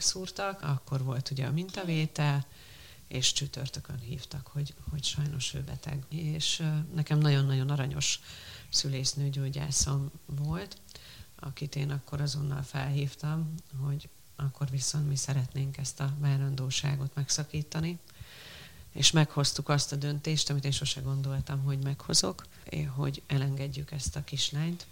megszúrtak, akkor volt ugye a mintavétel, és csütörtökön hívtak, hogy, hogy sajnos ő beteg. És nekem nagyon-nagyon aranyos szülésznőgyógyászom volt, akit én akkor azonnal felhívtam, hogy akkor viszont mi szeretnénk ezt a várandóságot megszakítani. És meghoztuk azt a döntést, amit én sose gondoltam, hogy meghozok, hogy elengedjük ezt a kislányt.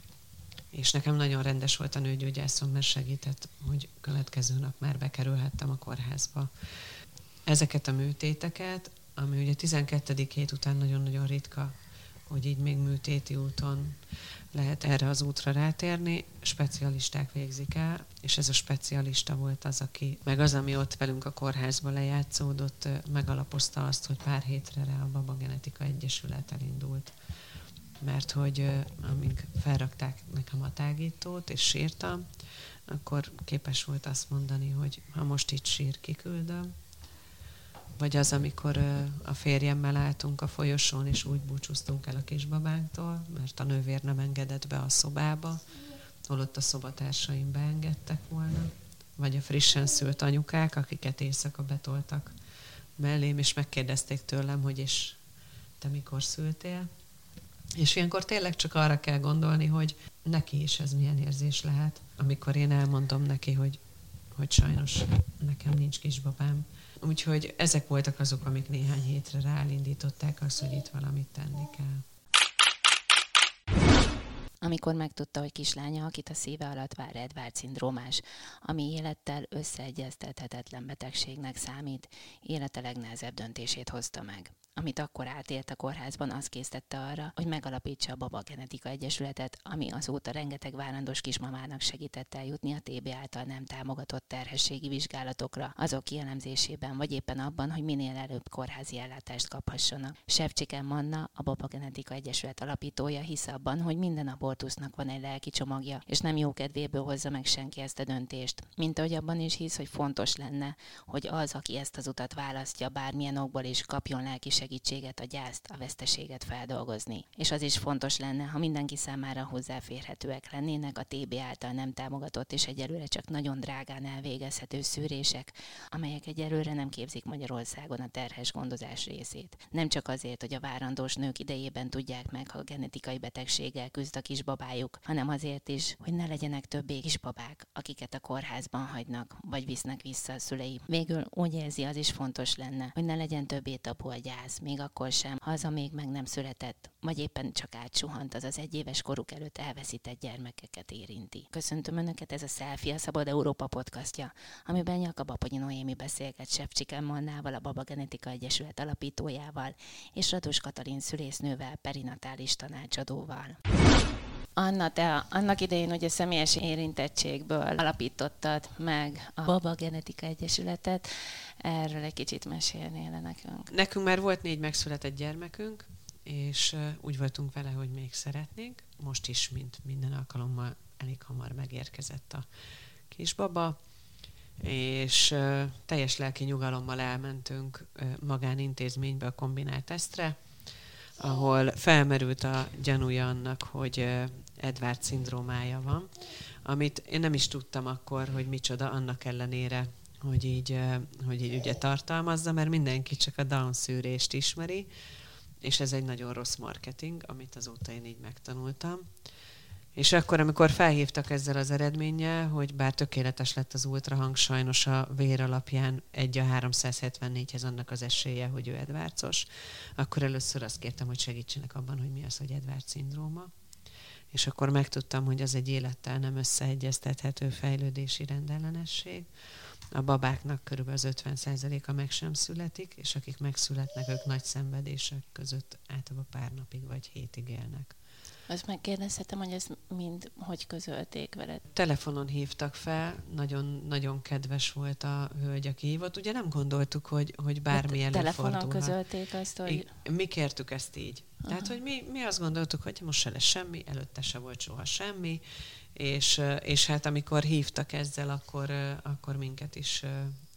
És nekem nagyon rendes volt a nőgyógyászom, mert segített, hogy következő nap már bekerülhettem a kórházba. Ezeket a műtéteket, ami ugye 12. hét után nagyon-nagyon ritka, hogy így még műtéti úton lehet erre az útra rátérni, specialisták végzik el, és ez a specialista volt az, aki, meg az, ami ott velünk a kórházban lejátszódott, megalapozta azt, hogy pár hétre rá a Baba Genetika Egyesület elindult. Mert hogy amíg felrakták nekem a tágítót, és sírtam, akkor képes volt azt mondani, hogy ha most itt sír, kiküldöm, vagy az, amikor a férjemmel álltunk a folyosón, és úgy búcsúztunk el a kisbabánktól, mert a nővér nem engedett be a szobába, holott a szobatársaim beengedtek volna. Vagy a frissen szült anyukák, akiket éjszaka betoltak mellém, és megkérdezték tőlem, hogy és te mikor szültél. És ilyenkor tényleg csak arra kell gondolni, hogy neki is ez milyen érzés lehet, amikor én elmondom neki, hogy, hogy sajnos nekem nincs kisbabám, Úgyhogy ezek voltak azok, amik néhány hétre ráindították azt, hogy itt valamit tenni kell. Amikor megtudta, hogy kislánya, akit a szíve alatt vár Edward szindrómás, ami élettel összeegyeztethetetlen betegségnek számít, élete legnehezebb döntését hozta meg amit akkor átélt a kórházban, az késztette arra, hogy megalapítsa a Baba Genetika Egyesületet, ami azóta rengeteg várandós kismamának segített eljutni a TB által nem támogatott terhességi vizsgálatokra, azok kielemzésében, vagy éppen abban, hogy minél előbb kórházi ellátást kaphassanak. Sevcsiken Manna, a Baba Genetika Egyesület alapítója hisz abban, hogy minden abortusznak van egy lelki csomagja, és nem jó kedvéből hozza meg senki ezt a döntést. Mint ahogy abban is hisz, hogy fontos lenne, hogy az, aki ezt az utat választja, bármilyen okból is kapjon lelki a gyászt, a veszteséget feldolgozni. És az is fontos lenne, ha mindenki számára hozzáférhetőek lennének a TB által nem támogatott és egyelőre csak nagyon drágán elvégezhető szűrések, amelyek egyelőre nem képzik Magyarországon a terhes gondozás részét. Nem csak azért, hogy a várandós nők idejében tudják meg, ha genetikai betegséggel küzd a kisbabájuk, hanem azért is, hogy ne legyenek többé kisbabák, akiket a kórházban hagynak, vagy visznek vissza a szülei. Végül úgy érzi, az is fontos lenne, hogy ne legyen többé tapu a gyász, még akkor sem, ha az a még meg nem született, vagy éppen csak átsuhant, az az egyéves koruk előtt elveszített gyermekeket érinti. Köszöntöm Önöket, ez a Selfie, a Szabad Európa podcastja, amiben Jakab Aponyi Noémi beszélget Sepcsiken Mannával, a Baba Genetika Egyesület alapítójával, és Radus Katalin szülésznővel, perinatális tanácsadóval. Anna, te annak idején ugye személyes érintettségből alapítottad meg a Baba Genetika Egyesületet. Erről egy kicsit mesélnél nekünk. Nekünk már volt négy megszületett gyermekünk, és úgy voltunk vele, hogy még szeretnénk. Most is, mint minden alkalommal, elég hamar megérkezett a kisbaba, és teljes lelki nyugalommal elmentünk magánintézménybe a kombinált tesztre, ahol felmerült a gyanúja annak, hogy Edward szindrómája van, amit én nem is tudtam akkor, hogy micsoda, annak ellenére, hogy így, hogy így ugye tartalmazza, mert mindenki csak a Down szűrést ismeri, és ez egy nagyon rossz marketing, amit azóta én így megtanultam. És akkor, amikor felhívtak ezzel az eredménnyel, hogy bár tökéletes lett az ultrahang, sajnos a vér alapján egy a 374-hez annak az esélye, hogy ő Edvárcos, akkor először azt kértem, hogy segítsenek abban, hogy mi az, hogy Edvárd szindróma és akkor megtudtam, hogy az egy élettel nem összeegyeztethető fejlődési rendellenesség. A babáknak körülbelül az 50%-a meg sem születik, és akik megszületnek, ők nagy szenvedések között általában pár napig vagy hétig élnek. Azt megkérdezhetem, hogy ezt mind hogy közölték veled? Telefonon hívtak fel, nagyon, nagyon kedves volt a hölgy, aki hívott. Ugye nem gondoltuk, hogy, hogy bármi hát, Telefonon közölték azt, hogy... Mi kértük ezt így. Aha. Tehát, hogy mi, mi azt gondoltuk, hogy most se lesz semmi, előtte se volt soha semmi, és, és hát amikor hívtak ezzel, akkor, akkor minket is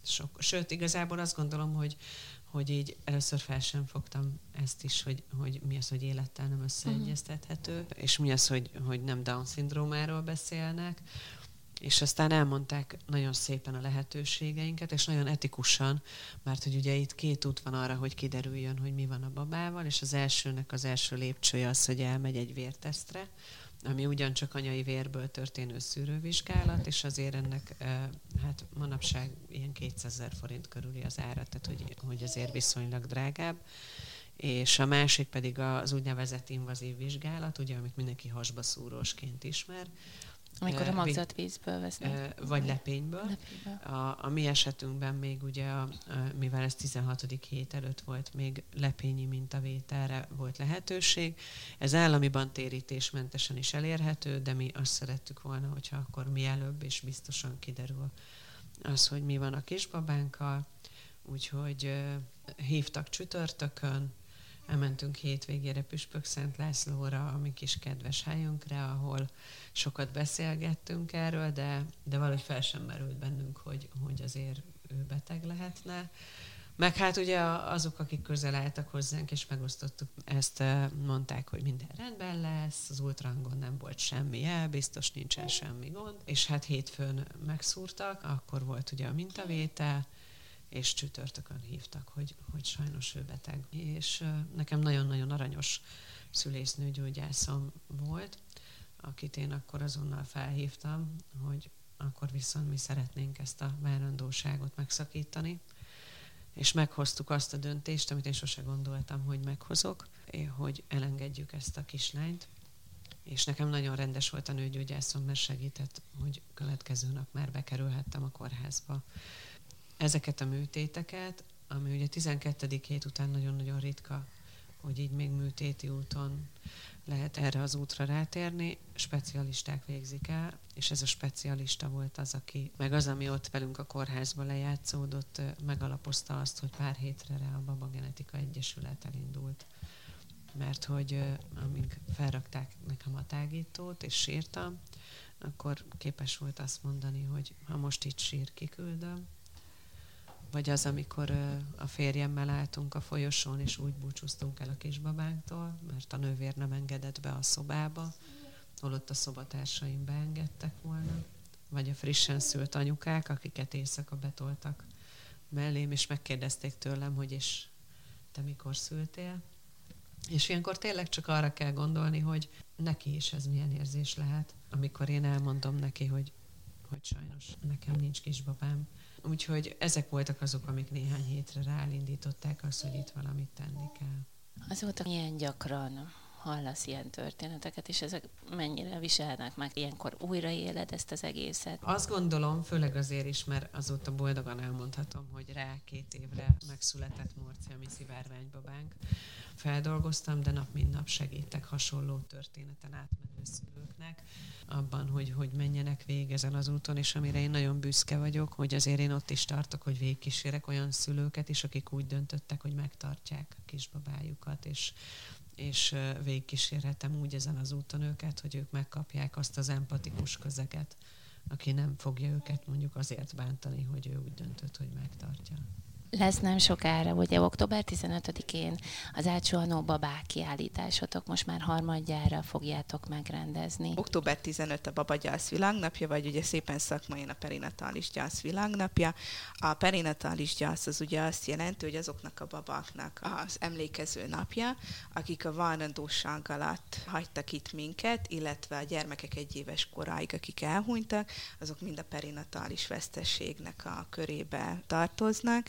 sok... Sőt, igazából azt gondolom, hogy, hogy így először fel sem fogtam ezt is, hogy, hogy mi az, hogy élettel nem összeegyeztethető, uh-huh. és mi az, hogy, hogy nem Down-szindrómáról beszélnek, és aztán elmondták nagyon szépen a lehetőségeinket, és nagyon etikusan, mert hogy ugye itt két út van arra, hogy kiderüljön, hogy mi van a babával, és az elsőnek az első lépcsője az, hogy elmegy egy vértesztre, ami ugyancsak anyai vérből történő szűrővizsgálat, és azért ennek hát manapság ilyen 200 ezer forint körüli az ára, tehát hogy, hogy azért viszonylag drágább. És a másik pedig az úgynevezett invazív vizsgálat, ugye, amit mindenki hasba szúrósként ismer, amikor a magzatvízből vesznek. Vagy lepényből. lepényből. A, a mi esetünkben még ugye, a, a, mivel ez 16. hét előtt volt, még lepényi mintavételre volt lehetőség. Ez államiban térítésmentesen is elérhető, de mi azt szerettük volna, hogyha akkor mielőbb és biztosan kiderül az, hogy mi van a kisbabánkkal. Úgyhogy hívtak csütörtökön, elmentünk hétvégére Püspök Szent Lászlóra, a mi kis kedves helyünkre, ahol sokat beszélgettünk erről, de, de valahogy fel sem merült bennünk, hogy, hogy azért ő beteg lehetne. Meg hát ugye azok, akik közel álltak hozzánk, és megosztottuk ezt, mondták, hogy minden rendben lesz, az ultrangon nem volt semmi el, biztos nincsen semmi gond. És hát hétfőn megszúrtak, akkor volt ugye a mintavétel, és csütörtökön hívtak, hogy, hogy sajnos ő beteg. És nekem nagyon-nagyon aranyos szülésznőgyógyászom volt, akit én akkor azonnal felhívtam, hogy akkor viszont mi szeretnénk ezt a várandóságot megszakítani, és meghoztuk azt a döntést, amit én sose gondoltam, hogy meghozok, hogy elengedjük ezt a kislányt, és nekem nagyon rendes volt a nőgyógyászom, mert segített, hogy következő nap már bekerülhettem a kórházba. Ezeket a műtéteket, ami ugye 12. hét után nagyon-nagyon ritka, hogy így még műtéti úton lehet erre az útra rátérni, specialisták végzik el, és ez a specialista volt az, aki, meg az, ami ott velünk a kórházban lejátszódott, megalapozta azt, hogy pár hétre rá a Baba Genetika Egyesület elindult. Mert hogy amíg felrakták nekem a tágítót, és sírtam, akkor képes volt azt mondani, hogy ha most itt sír, kiküldöm, vagy az, amikor a férjemmel álltunk a folyosón, és úgy búcsúztunk el a kisbabánktól, mert a nővér nem engedett be a szobába, holott a szobatársaim beengedtek volna, vagy a frissen szült anyukák, akiket éjszaka betoltak mellém, és megkérdezték tőlem, hogy és te mikor szültél. És ilyenkor tényleg csak arra kell gondolni, hogy neki is ez milyen érzés lehet, amikor én elmondom neki, hogy, hogy sajnos nekem nincs kisbabám, Úgyhogy ezek voltak azok, amik néhány hétre ráindították azt, hogy itt valamit tenni kell. Azóta milyen gyakran hallasz ilyen történeteket, és ezek mennyire viselnek meg? Ilyenkor újraéled ezt az egészet? Azt gondolom, főleg azért is, mert azóta boldogan elmondhatom, hogy rá két évre megszületett Morcia, mi szivárványbabánk. Feldolgoztam, de nap mint nap segítek hasonló történeten átmenő szülőknek abban, hogy, hogy menjenek végig ezen az úton, és amire én nagyon büszke vagyok, hogy azért én ott is tartok, hogy végigkísérek olyan szülőket is, akik úgy döntöttek, hogy megtartják a kisbabájukat, és és végigkísérhetem úgy ezen az úton őket, hogy ők megkapják azt az empatikus közeget, aki nem fogja őket mondjuk azért bántani, hogy ő úgy döntött, hogy megtartja. Lesz nem sokára, ugye október 15-én az átsuhanó babák kiállításotok most már harmadjára fogjátok megrendezni. Október 15 a babagyász világnapja, vagy ugye szépen szakmai a perinatális gyász világnapja. A perinatális gyász az ugye azt jelenti, hogy azoknak a babáknak az emlékező napja, akik a várandóság alatt hagytak itt minket, illetve a gyermekek egy éves koráig, akik elhunytak, azok mind a perinatális vesztességnek a körébe tartoznak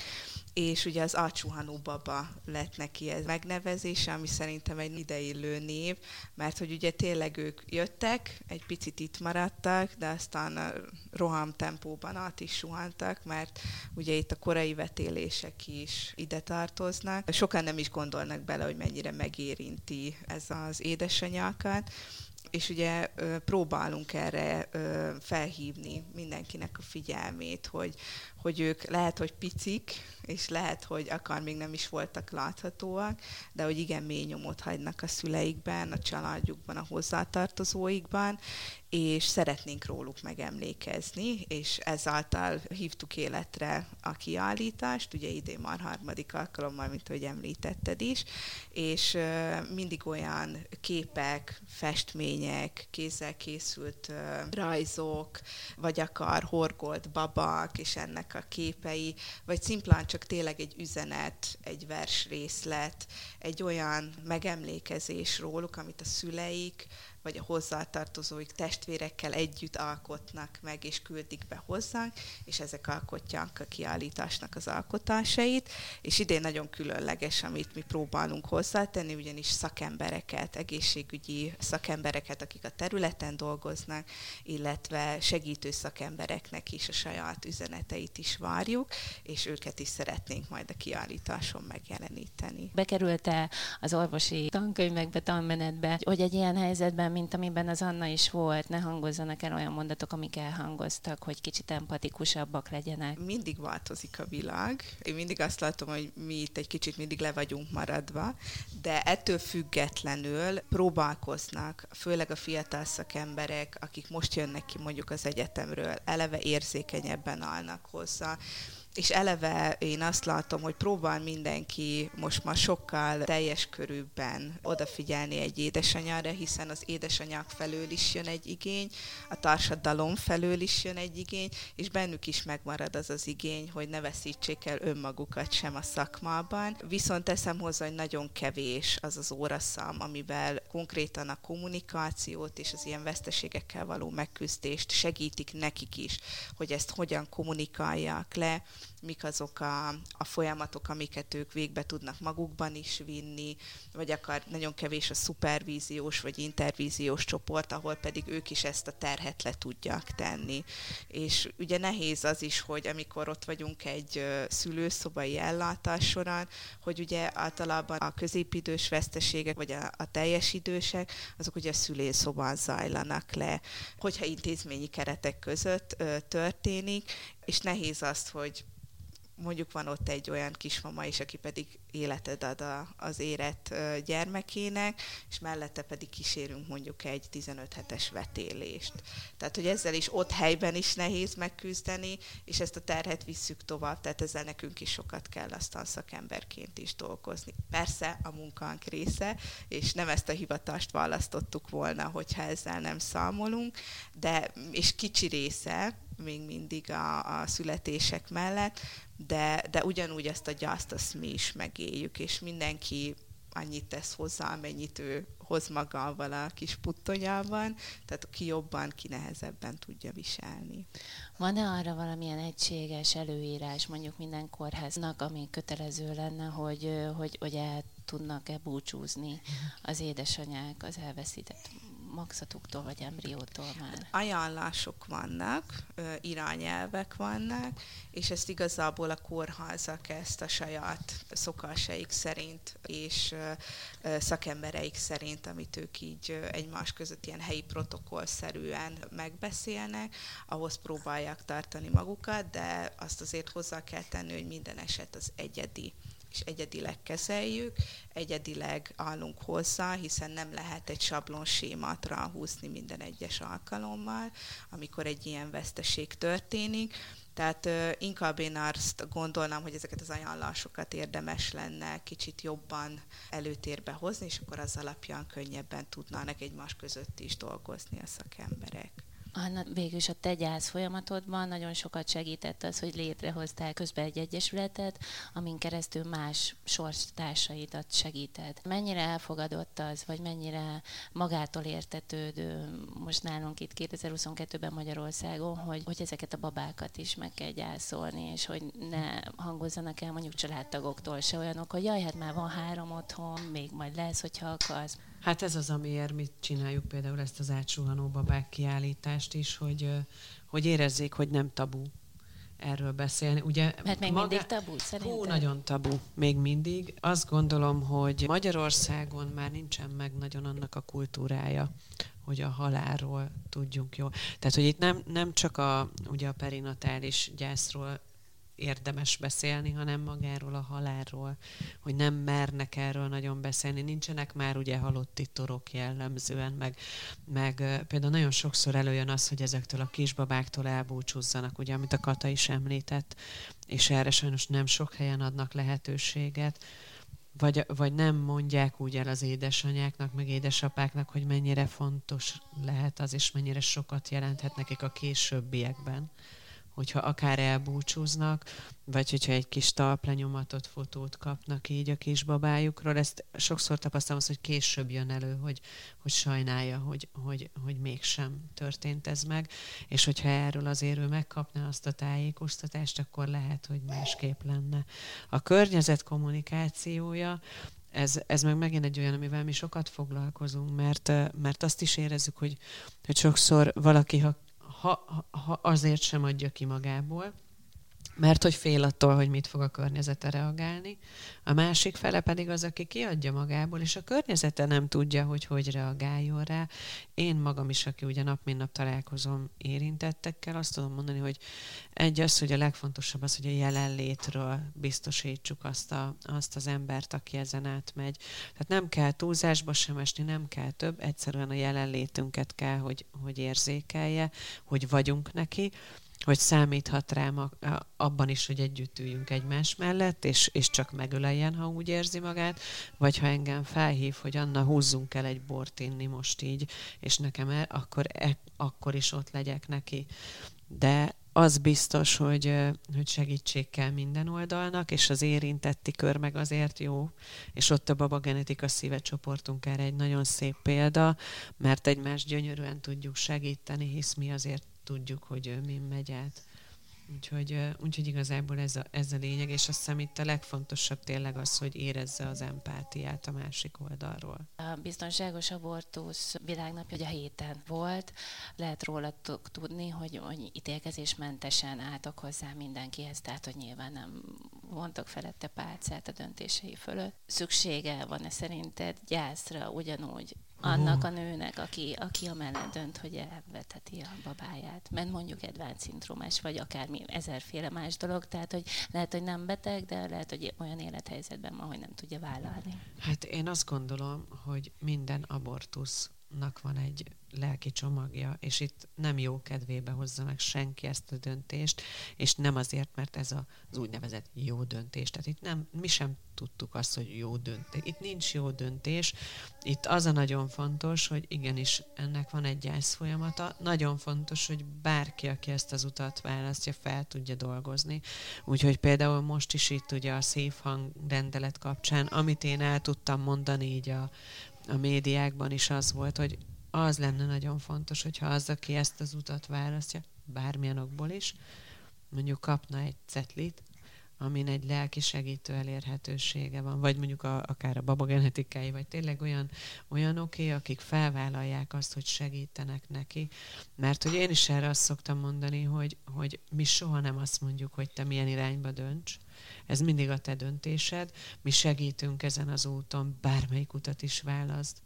és ugye az Alcsuhanó baba lett neki ez megnevezése, ami szerintem egy ideillő név, mert hogy ugye tényleg ők jöttek, egy picit itt maradtak, de aztán a roham tempóban át is suhantak, mert ugye itt a korai vetélések is ide tartoznak. Sokan nem is gondolnak bele, hogy mennyire megérinti ez az édesanyákat, és ugye próbálunk erre felhívni mindenkinek a figyelmét, hogy, hogy ők lehet, hogy picik, és lehet, hogy akár még nem is voltak láthatóak, de hogy igen mély nyomot hagynak a szüleikben, a családjukban, a hozzátartozóikban, és szeretnénk róluk megemlékezni, és ezáltal hívtuk életre a kiállítást, ugye idén már harmadik alkalommal, mint hogy említetted is, és mindig olyan képek, festmények, kézzel készült rajzok, vagy akár horgolt babak, és ennek a képei, vagy szimplán csak tényleg egy üzenet, egy versrészlet, egy olyan megemlékezés róluk, amit a szüleik, vagy a hozzátartozóik testvérekkel együtt alkotnak meg, és küldik be hozzánk, és ezek alkotják a kiállításnak az alkotásait, és idén nagyon különleges, amit mi próbálunk hozzátenni, ugyanis szakembereket, egészségügyi szakembereket, akik a területen dolgoznak, illetve segítő szakembereknek is a saját üzeneteit is várjuk, és őket is szeretnénk majd a kiállításon megjeleníteni. Bekerült-e az orvosi tankönyvekbe, tanmenetbe, hogy egy ilyen helyzetben mint amiben az Anna is volt, ne hangozzanak el olyan mondatok, amik elhangoztak, hogy kicsit empatikusabbak legyenek. Mindig változik a világ. Én mindig azt látom, hogy mi itt egy kicsit mindig le vagyunk maradva, de ettől függetlenül próbálkoznak, főleg a fiatal szakemberek, akik most jönnek ki mondjuk az egyetemről, eleve érzékenyebben állnak hozzá és eleve én azt látom, hogy próbál mindenki most már sokkal teljes körülben odafigyelni egy édesanyára, hiszen az édesanyák felől is jön egy igény, a társadalom felől is jön egy igény, és bennük is megmarad az az igény, hogy ne veszítsék el önmagukat sem a szakmában. Viszont teszem hozzá, hogy nagyon kevés az az óraszám, amivel konkrétan a kommunikációt és az ilyen veszteségekkel való megküzdést segítik nekik is, hogy ezt hogyan kommunikálják le, mik azok a, a folyamatok, amiket ők végbe tudnak magukban is vinni, vagy akár nagyon kevés a szupervíziós vagy intervíziós csoport, ahol pedig ők is ezt a terhet le tudják tenni. És ugye nehéz az is, hogy amikor ott vagyunk egy szülőszobai ellátás során, hogy ugye általában a középidős veszteségek, vagy a, a teljes idősek, azok ugye szülőszobán zajlanak le, hogyha intézményi keretek között ö, történik, és nehéz azt, hogy mondjuk van ott egy olyan kismama is, aki pedig életed ad a, az érett gyermekének, és mellette pedig kísérünk mondjuk egy 15 hetes vetélést. Tehát, hogy ezzel is ott helyben is nehéz megküzdeni, és ezt a terhet visszük tovább, tehát ezzel nekünk is sokat kell aztán szakemberként is dolgozni. Persze a munkánk része, és nem ezt a hivatást választottuk volna, hogyha ezzel nem számolunk, de és kicsi része, még mindig a, a születések mellett, de, de ugyanúgy ezt a gyászt azt mi is megéljük, és mindenki annyit tesz hozzá, amennyit ő hoz magával a kis puttonyában, tehát ki jobban, ki nehezebben tudja viselni. Van-e arra valamilyen egységes előírás mondjuk minden kórháznak, ami kötelező lenne, hogy, hogy, hogy el tudnak-e búcsúzni az édesanyák az elveszített magzatuktól vagy embriótól már? Ajánlások vannak, irányelvek vannak, és ezt igazából a kórházak ezt a saját szokásaik szerint és szakembereik szerint, amit ők így egymás között ilyen helyi protokollszerűen megbeszélnek, ahhoz próbálják tartani magukat, de azt azért hozzá kell tenni, hogy minden eset az egyedi és egyedileg kezeljük, egyedileg állunk hozzá, hiszen nem lehet egy sablon sémát ráhúzni minden egyes alkalommal, amikor egy ilyen veszteség történik. Tehát uh, inkább én azt gondolnám, hogy ezeket az ajánlásokat érdemes lenne kicsit jobban előtérbe hozni, és akkor az alapján könnyebben tudnának egymás között is dolgozni a szakemberek. Anna, végül is a te gyász folyamatodban nagyon sokat segített az, hogy létrehoztál közben egy egyesületet, amin keresztül más sorstársaidat segíted. Mennyire elfogadott az, vagy mennyire magától értetődő most nálunk itt 2022-ben Magyarországon, hogy, hogy ezeket a babákat is meg kell gyászolni, és hogy ne hangozzanak el mondjuk családtagoktól se olyanok, hogy jaj, hát már van három otthon, még majd lesz, hogyha akarsz. Hát ez az, amiért mit csináljuk például ezt az átsuhanó babák kiállítást is, hogy, hogy érezzék, hogy nem tabu erről beszélni. Ugye Mert még maga... mindig tabu, szerintem? Hú, nagyon tabu, még mindig. Azt gondolom, hogy Magyarországon már nincsen meg nagyon annak a kultúrája, hogy a halálról tudjunk jó. Tehát, hogy itt nem, nem csak a, ugye a perinatális gyászról érdemes beszélni, hanem magáról a halálról, hogy nem mernek erről nagyon beszélni. Nincsenek már ugye halotti torok jellemzően, meg, meg például nagyon sokszor előjön az, hogy ezektől a kisbabáktól elbúcsúzzanak, ugye, amit a Kata is említett, és erre sajnos nem sok helyen adnak lehetőséget vagy, vagy nem mondják úgy el az édesanyáknak, meg édesapáknak, hogy mennyire fontos lehet az, és mennyire sokat jelenthet nekik a későbbiekben hogyha akár elbúcsúznak, vagy hogyha egy kis talplenyomatot, fotót kapnak így a kisbabájukról. Ezt sokszor tapasztalom az, hogy később jön elő, hogy, hogy sajnálja, hogy, hogy, hogy mégsem történt ez meg, és hogyha erről azért ő megkapná azt a tájékoztatást, akkor lehet, hogy másképp lenne. A környezet kommunikációja, ez, ez meg megint egy olyan, amivel mi sokat foglalkozunk, mert, mert azt is érezzük, hogy, hogy sokszor valaki, ha ha, ha azért sem adja ki magából, mert hogy fél attól, hogy mit fog a környezete reagálni. A másik fele pedig az, aki kiadja magából, és a környezete nem tudja, hogy hogy reagáljon rá. Én magam is, aki ugye nap mint nap találkozom érintettekkel, azt tudom mondani, hogy egy az, hogy a legfontosabb az, hogy a jelenlétről biztosítsuk azt, a, azt az embert, aki ezen átmegy. Tehát nem kell túlzásba sem esni, nem kell több, egyszerűen a jelenlétünket kell, hogy, hogy érzékelje, hogy vagyunk neki, hogy számíthat rám abban is, hogy együtt üljünk egymás mellett, és, és csak megöleljen, ha úgy érzi magát, vagy ha engem felhív, hogy Anna, húzzunk el egy bort inni most így, és nekem el, akkor, e, akkor is ott legyek neki. De az biztos, hogy, hogy segítség kell minden oldalnak, és az érintetti kör meg azért jó, és ott a Baba Genetika szíve csoportunk erre egy nagyon szép példa, mert egymást gyönyörűen tudjuk segíteni, hisz mi azért tudjuk, hogy mi megy át. Úgyhogy, úgyhogy igazából ez a, ez a lényeg, és azt hiszem itt a legfontosabb tényleg az, hogy érezze az empátiát a másik oldalról. A biztonságos abortusz világnapja a héten volt. Lehet róla tudni, hogy, hogy ítélkezésmentesen álltak hozzá mindenkihez, tehát hogy nyilván nem vontak felette pálcát a döntései fölött. Szüksége van-e szerinted gyászra ugyanúgy annak a nőnek, aki, aki amellett dönt, hogy elveteti a babáját. Mert mondjuk Edván szindrómás, vagy akármi ezerféle más dolog, tehát hogy lehet, hogy nem beteg, de lehet, hogy olyan élethelyzetben van, hogy nem tudja vállalni. Hát én azt gondolom, hogy minden abortusznak van egy lelki csomagja, és itt nem jó kedvébe hozza meg senki ezt a döntést, és nem azért, mert ez az úgynevezett jó döntés. Tehát itt nem, mi sem tudtuk azt, hogy jó döntés. Itt nincs jó döntés. Itt az a nagyon fontos, hogy igenis ennek van egy gyász folyamata. Nagyon fontos, hogy bárki, aki ezt az utat választja, fel tudja dolgozni. Úgyhogy például most is itt ugye a szép hang rendelet kapcsán, amit én el tudtam mondani így a, a médiákban is az volt, hogy az lenne nagyon fontos, hogyha az, aki ezt az utat választja, bármilyen okból is, mondjuk kapna egy cetlit, amin egy lelki segítő elérhetősége van, vagy mondjuk a, akár a babagenetikai, vagy tényleg olyan, olyan oké, akik felvállalják azt, hogy segítenek neki. Mert hogy én is erre azt szoktam mondani, hogy, hogy mi soha nem azt mondjuk, hogy te milyen irányba dönts, ez mindig a te döntésed, mi segítünk ezen az úton, bármelyik utat is választ.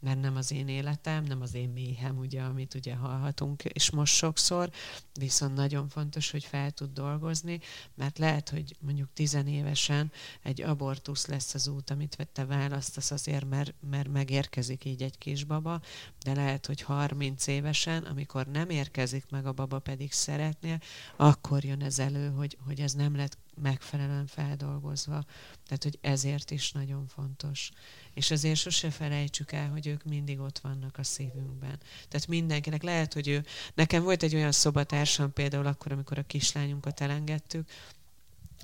Mert nem az én életem, nem az én méhem, ugye, amit ugye hallhatunk, és most sokszor, viszont nagyon fontos, hogy fel tud dolgozni, mert lehet, hogy mondjuk tizenévesen egy abortusz lesz az út, amit te választasz azért, mert, mert megérkezik így egy kisbaba, de lehet, hogy 30 évesen, amikor nem érkezik meg a baba, pedig szeretnél, akkor jön ez elő, hogy, hogy ez nem lett megfelelően feldolgozva. Tehát, hogy ezért is nagyon fontos. És azért sose felejtsük el, hogy ők mindig ott vannak a szívünkben. Tehát mindenkinek lehet, hogy ő... Nekem volt egy olyan szobatársam például akkor, amikor a kislányunkat elengedtük,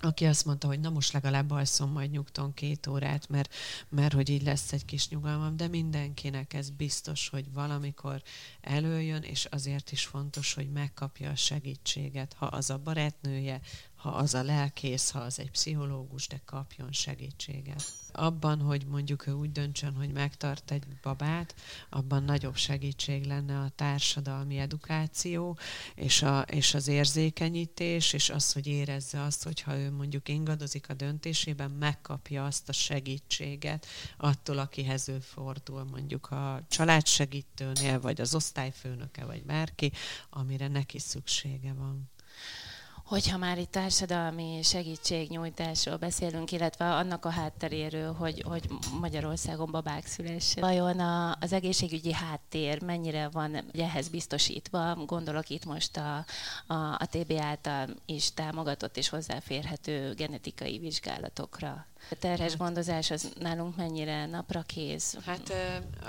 aki azt mondta, hogy na most legalább alszom majd nyugton két órát, mert, mert hogy így lesz egy kis nyugalmam, de mindenkinek ez biztos, hogy valamikor előjön, és azért is fontos, hogy megkapja a segítséget, ha az a barátnője, ha az a lelkész, ha az egy pszichológus, de kapjon segítséget. Abban, hogy mondjuk ő úgy döntsön, hogy megtart egy babát, abban nagyobb segítség lenne a társadalmi edukáció, és, a, és az érzékenyítés, és az, hogy érezze azt, hogyha ő mondjuk ingadozik a döntésében, megkapja azt a segítséget attól, akihez ő fordul, mondjuk a családsegítőnél, vagy az osztályfőnöke, vagy bárki, amire neki szüksége van Hogyha már itt társadalmi segítségnyújtásról beszélünk, illetve annak a hátteréről, hogy, hogy Magyarországon babák szülessen, vajon a, az egészségügyi háttér mennyire van ehhez biztosítva? Gondolok itt most a, a, a TB által is támogatott és hozzáférhető genetikai vizsgálatokra. A terhes hát, gondozás az nálunk mennyire napra kész? Hát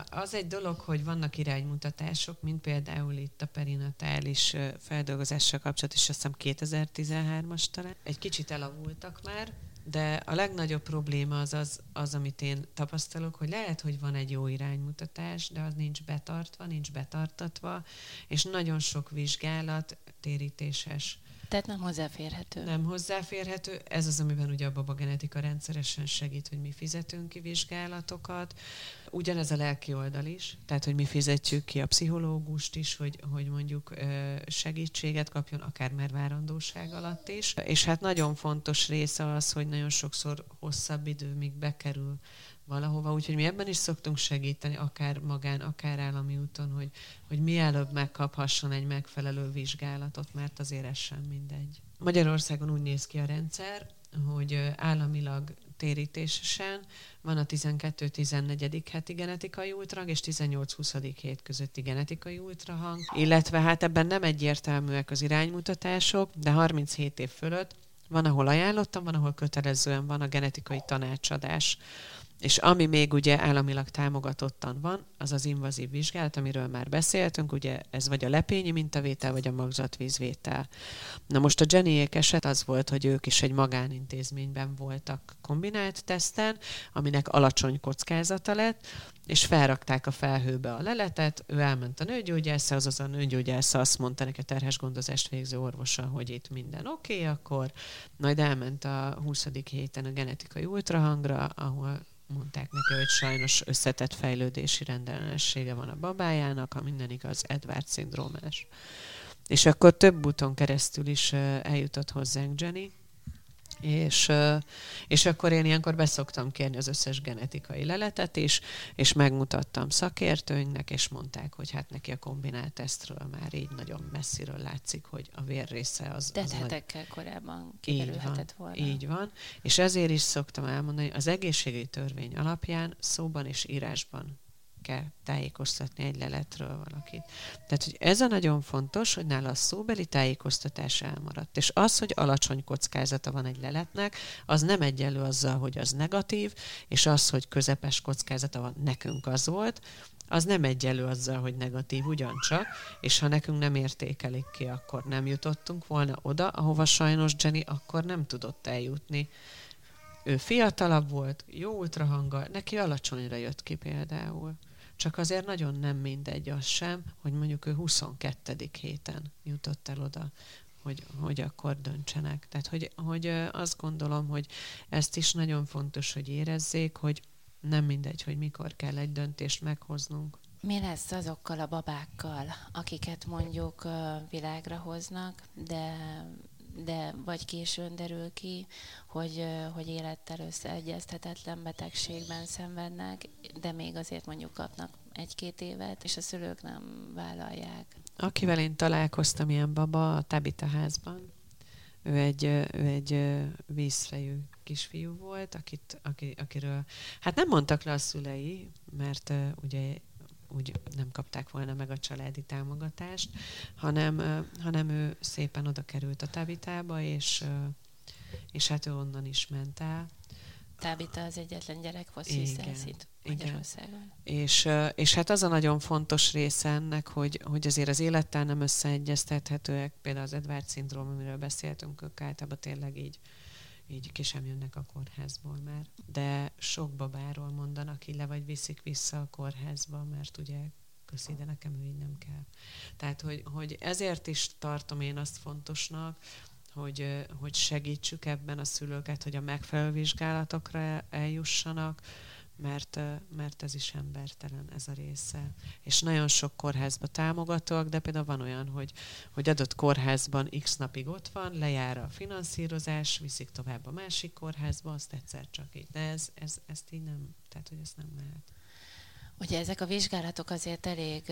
az egy dolog, hogy vannak iránymutatások, mint például itt a perinatális feldolgozással kapcsolatos, azt hiszem 2013-as talán. Egy kicsit elavultak már, de a legnagyobb probléma az, az az, amit én tapasztalok, hogy lehet, hogy van egy jó iránymutatás, de az nincs betartva, nincs betartatva, és nagyon sok vizsgálat térítéses tehát nem hozzáférhető. Nem hozzáférhető. Ez az, amiben ugye a babagenetika rendszeresen segít, hogy mi fizetünk ki vizsgálatokat. Ugyanez a lelki oldal is, tehát hogy mi fizetjük ki a pszichológust is, hogy, hogy mondjuk segítséget kapjon, akár már várandóság alatt is. És hát nagyon fontos része az, hogy nagyon sokszor hosszabb idő, míg bekerül valahova, úgyhogy mi ebben is szoktunk segíteni, akár magán, akár állami úton, hogy, hogy mielőbb megkaphasson egy megfelelő vizsgálatot, mert azért ez sem mindegy. Magyarországon úgy néz ki a rendszer, hogy államilag térítésesen van a 12-14. heti genetikai ultrahang és 18-20. hét közötti genetikai ultrahang, illetve hát ebben nem egyértelműek az iránymutatások, de 37 év fölött van, ahol ajánlottam, van, ahol kötelezően van a genetikai tanácsadás. És ami még ugye államilag támogatottan van, az az invazív vizsgálat, amiről már beszéltünk, ugye ez vagy a lepényi mintavétel, vagy a magzatvízvétel. Na most a Jennyék eset az volt, hogy ők is egy magánintézményben voltak kombinált teszten, aminek alacsony kockázata lett, és felrakták a felhőbe a leletet, ő elment a nőgyógyászra, azaz a nőgyógyásza azt mondta neki a terhes gondozást végző orvosa, hogy itt minden oké, okay, akkor majd elment a 20. héten a genetikai ultrahangra, ahol mondták neki, hogy sajnos összetett fejlődési rendellenessége van a babájának, ha minden igaz, Edward szindrómás. És akkor több úton keresztül is eljutott hozzánk Jenny, és, és akkor én ilyenkor beszoktam kérni az összes genetikai leletet is, és megmutattam szakértőinknek, és mondták, hogy hát neki a kombinált tesztről már így nagyon messziről látszik, hogy a vérrésze az... Tehát hetekkel nagy... korábban kiderülhetett volna. Így van, és ezért is szoktam elmondani, az egészségügyi törvény alapján szóban és írásban kell tájékoztatni egy leletről valakit. Tehát, hogy ez a nagyon fontos, hogy nála a szóbeli tájékoztatás elmaradt. És az, hogy alacsony kockázata van egy leletnek, az nem egyenlő azzal, hogy az negatív, és az, hogy közepes kockázata van, nekünk az volt, az nem egyenlő azzal, hogy negatív ugyancsak, és ha nekünk nem értékelik ki, akkor nem jutottunk volna oda, ahova sajnos Jenny akkor nem tudott eljutni. Ő fiatalabb volt, jó ultrahanggal, neki alacsonyra jött ki például. Csak azért nagyon nem mindegy az sem, hogy mondjuk ő 22. héten jutott el oda, hogy, hogy akkor döntsenek. Tehát, hogy, hogy azt gondolom, hogy ezt is nagyon fontos, hogy érezzék, hogy nem mindegy, hogy mikor kell egy döntést meghoznunk. Mi lesz azokkal a babákkal, akiket mondjuk világra hoznak, de de vagy későn derül ki, hogy, hogy élettel összeegyeztetetlen betegségben szenvednek, de még azért mondjuk kapnak egy-két évet, és a szülők nem vállalják. Akivel én találkoztam ilyen baba a Tabita házban, ő egy, ő egy vízfejű kisfiú volt, akit, aki, akiről hát nem mondtak le a szülei, mert uh, ugye úgy nem kapták volna meg a családi támogatást, hanem, hanem ő szépen oda került a Tabitába, és, és hát ő onnan is ment el. Tábita az egyetlen gyerek foszilszelszít Magyarországon. És, és hát az a nagyon fontos része ennek, hogy, hogy azért az élettel nem összeegyeztethetőek, például az Edward szindróm, amiről beszéltünk, ők általában tényleg így így ki sem jönnek a kórházból már. De sok babáról mondanak, így le vagy viszik vissza a kórházba, mert ugye köszi, de nekem ő így nem kell. Tehát, hogy, hogy ezért is tartom én azt fontosnak, hogy, hogy segítsük ebben a szülőket, hogy a megfelelő vizsgálatokra eljussanak, mert, mert ez is embertelen ez a része. És nagyon sok kórházba támogatóak, de például van olyan, hogy, hogy adott kórházban x napig ott van, lejár a finanszírozás, viszik tovább a másik kórházba, azt egyszer csak így. De ez, ez, ezt így nem, tehát hogy ezt nem lehet. Ugye ezek a vizsgálatok azért elég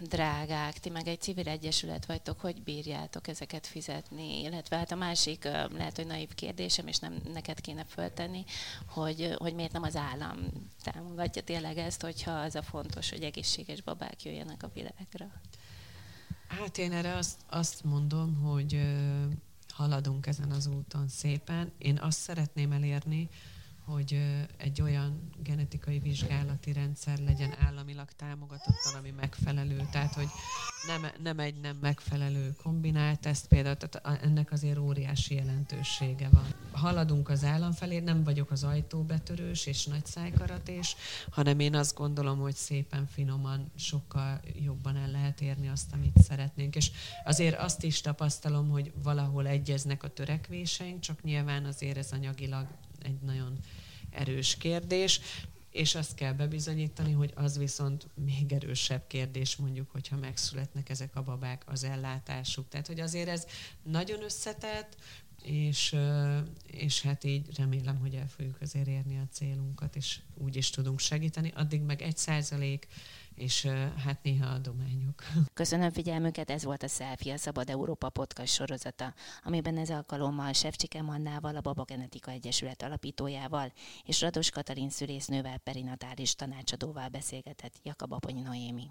drágák, ti meg egy civil egyesület vagytok, hogy bírjátok ezeket fizetni? Illetve hát a másik, uh, lehet, hogy naív kérdésem, és nem neked kéne föltenni, hogy, hogy miért nem az állam támogatja tényleg ezt, hogyha az a fontos, hogy egészséges babák jöjjenek a világra? Hát én erre azt, azt mondom, hogy haladunk ezen az úton szépen. Én azt szeretném elérni, hogy egy olyan genetikai vizsgálati rendszer legyen államilag támogatottan, ami megfelelő. Tehát, hogy nem, nem egy nem megfelelő kombinált teszt például, tehát ennek azért óriási jelentősége van. Haladunk az állam felé, nem vagyok az ajtóbetörős és nagy szájkaratés, hanem én azt gondolom, hogy szépen finoman sokkal jobban el lehet érni azt, amit szeretnénk. És azért azt is tapasztalom, hogy valahol egyeznek a törekvéseink, csak nyilván azért ez anyagilag egy nagyon erős kérdés, és azt kell bebizonyítani, hogy az viszont még erősebb kérdés, mondjuk, hogyha megszületnek ezek a babák, az ellátásuk. Tehát, hogy azért ez nagyon összetett, és, és hát így remélem, hogy el fogjuk azért érni a célunkat, és úgy is tudunk segíteni. Addig meg egy százalék és hát néha adományok. Köszönöm figyelmüket, ez volt a Selfie, a Szabad Európa podcast sorozata, amiben ez alkalommal Sefcsike Mannával, a Baba Genetika Egyesület alapítójával és Rados Katalin szülésznővel, perinatális tanácsadóval beszélgetett Jakab Aponyi Noémi.